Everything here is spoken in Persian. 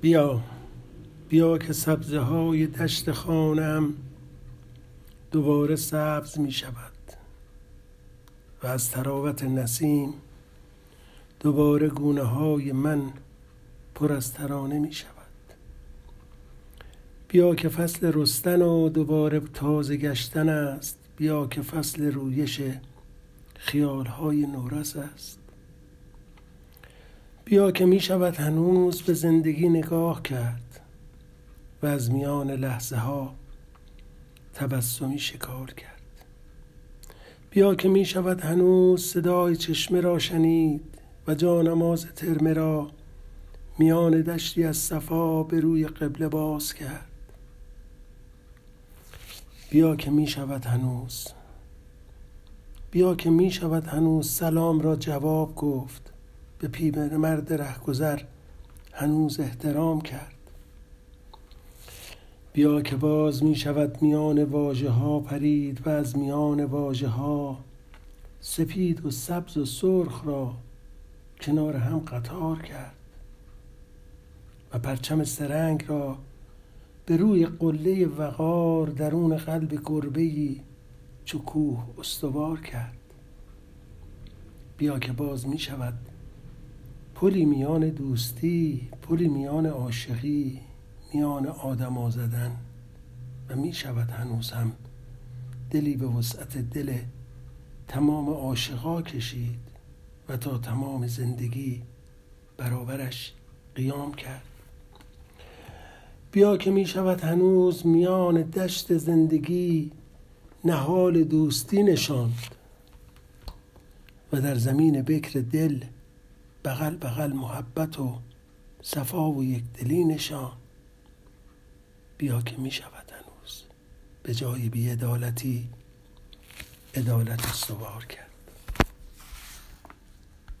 بیا بیا که سبزه های دشت خانم دوباره سبز می شود. و از تراوت نسیم دوباره گونه های من پر از ترانه می شود. بیا که فصل رستن و دوباره تازه گشتن است. بیا که فصل رویش خیال های نورس است. بیا که می شود هنوز به زندگی نگاه کرد و از میان لحظه ها تبسمی شکار کرد. بیا که می شود هنوز صدای چشمه را شنید و جانماز ترمه را میان دشتی از صفا به روی قبله باز کرد. بیا که می شود هنوز بیا که می شود هنوز سلام را جواب گفت. به پیبر مرد رهگذر هنوز احترام کرد. بیا که باز می شود میان واژه ها پرید و از میان واژه ها سپید و سبز و سرخ را کنار هم قطار کرد و پرچم سرنگ را به روی قله وقار درون قلب گربهی چو کوه استوار کرد. بیا که باز می شود پلی میان دوستی پلی میان عاشقی میان آدم زدن. و می شود هنوز هم دلی به وسعت دل تمام عاشقا کشید و تا تمام زندگی برابرش قیام کرد. بیا که می شود هنوز میان دشت زندگی نهال دوستی نشاند و در زمین بکر دل بغل بغل محبت و صفا و یک دلی نشان. بیا که می شود هنوز. به جای بیعدالتی عدالت استوار کرد.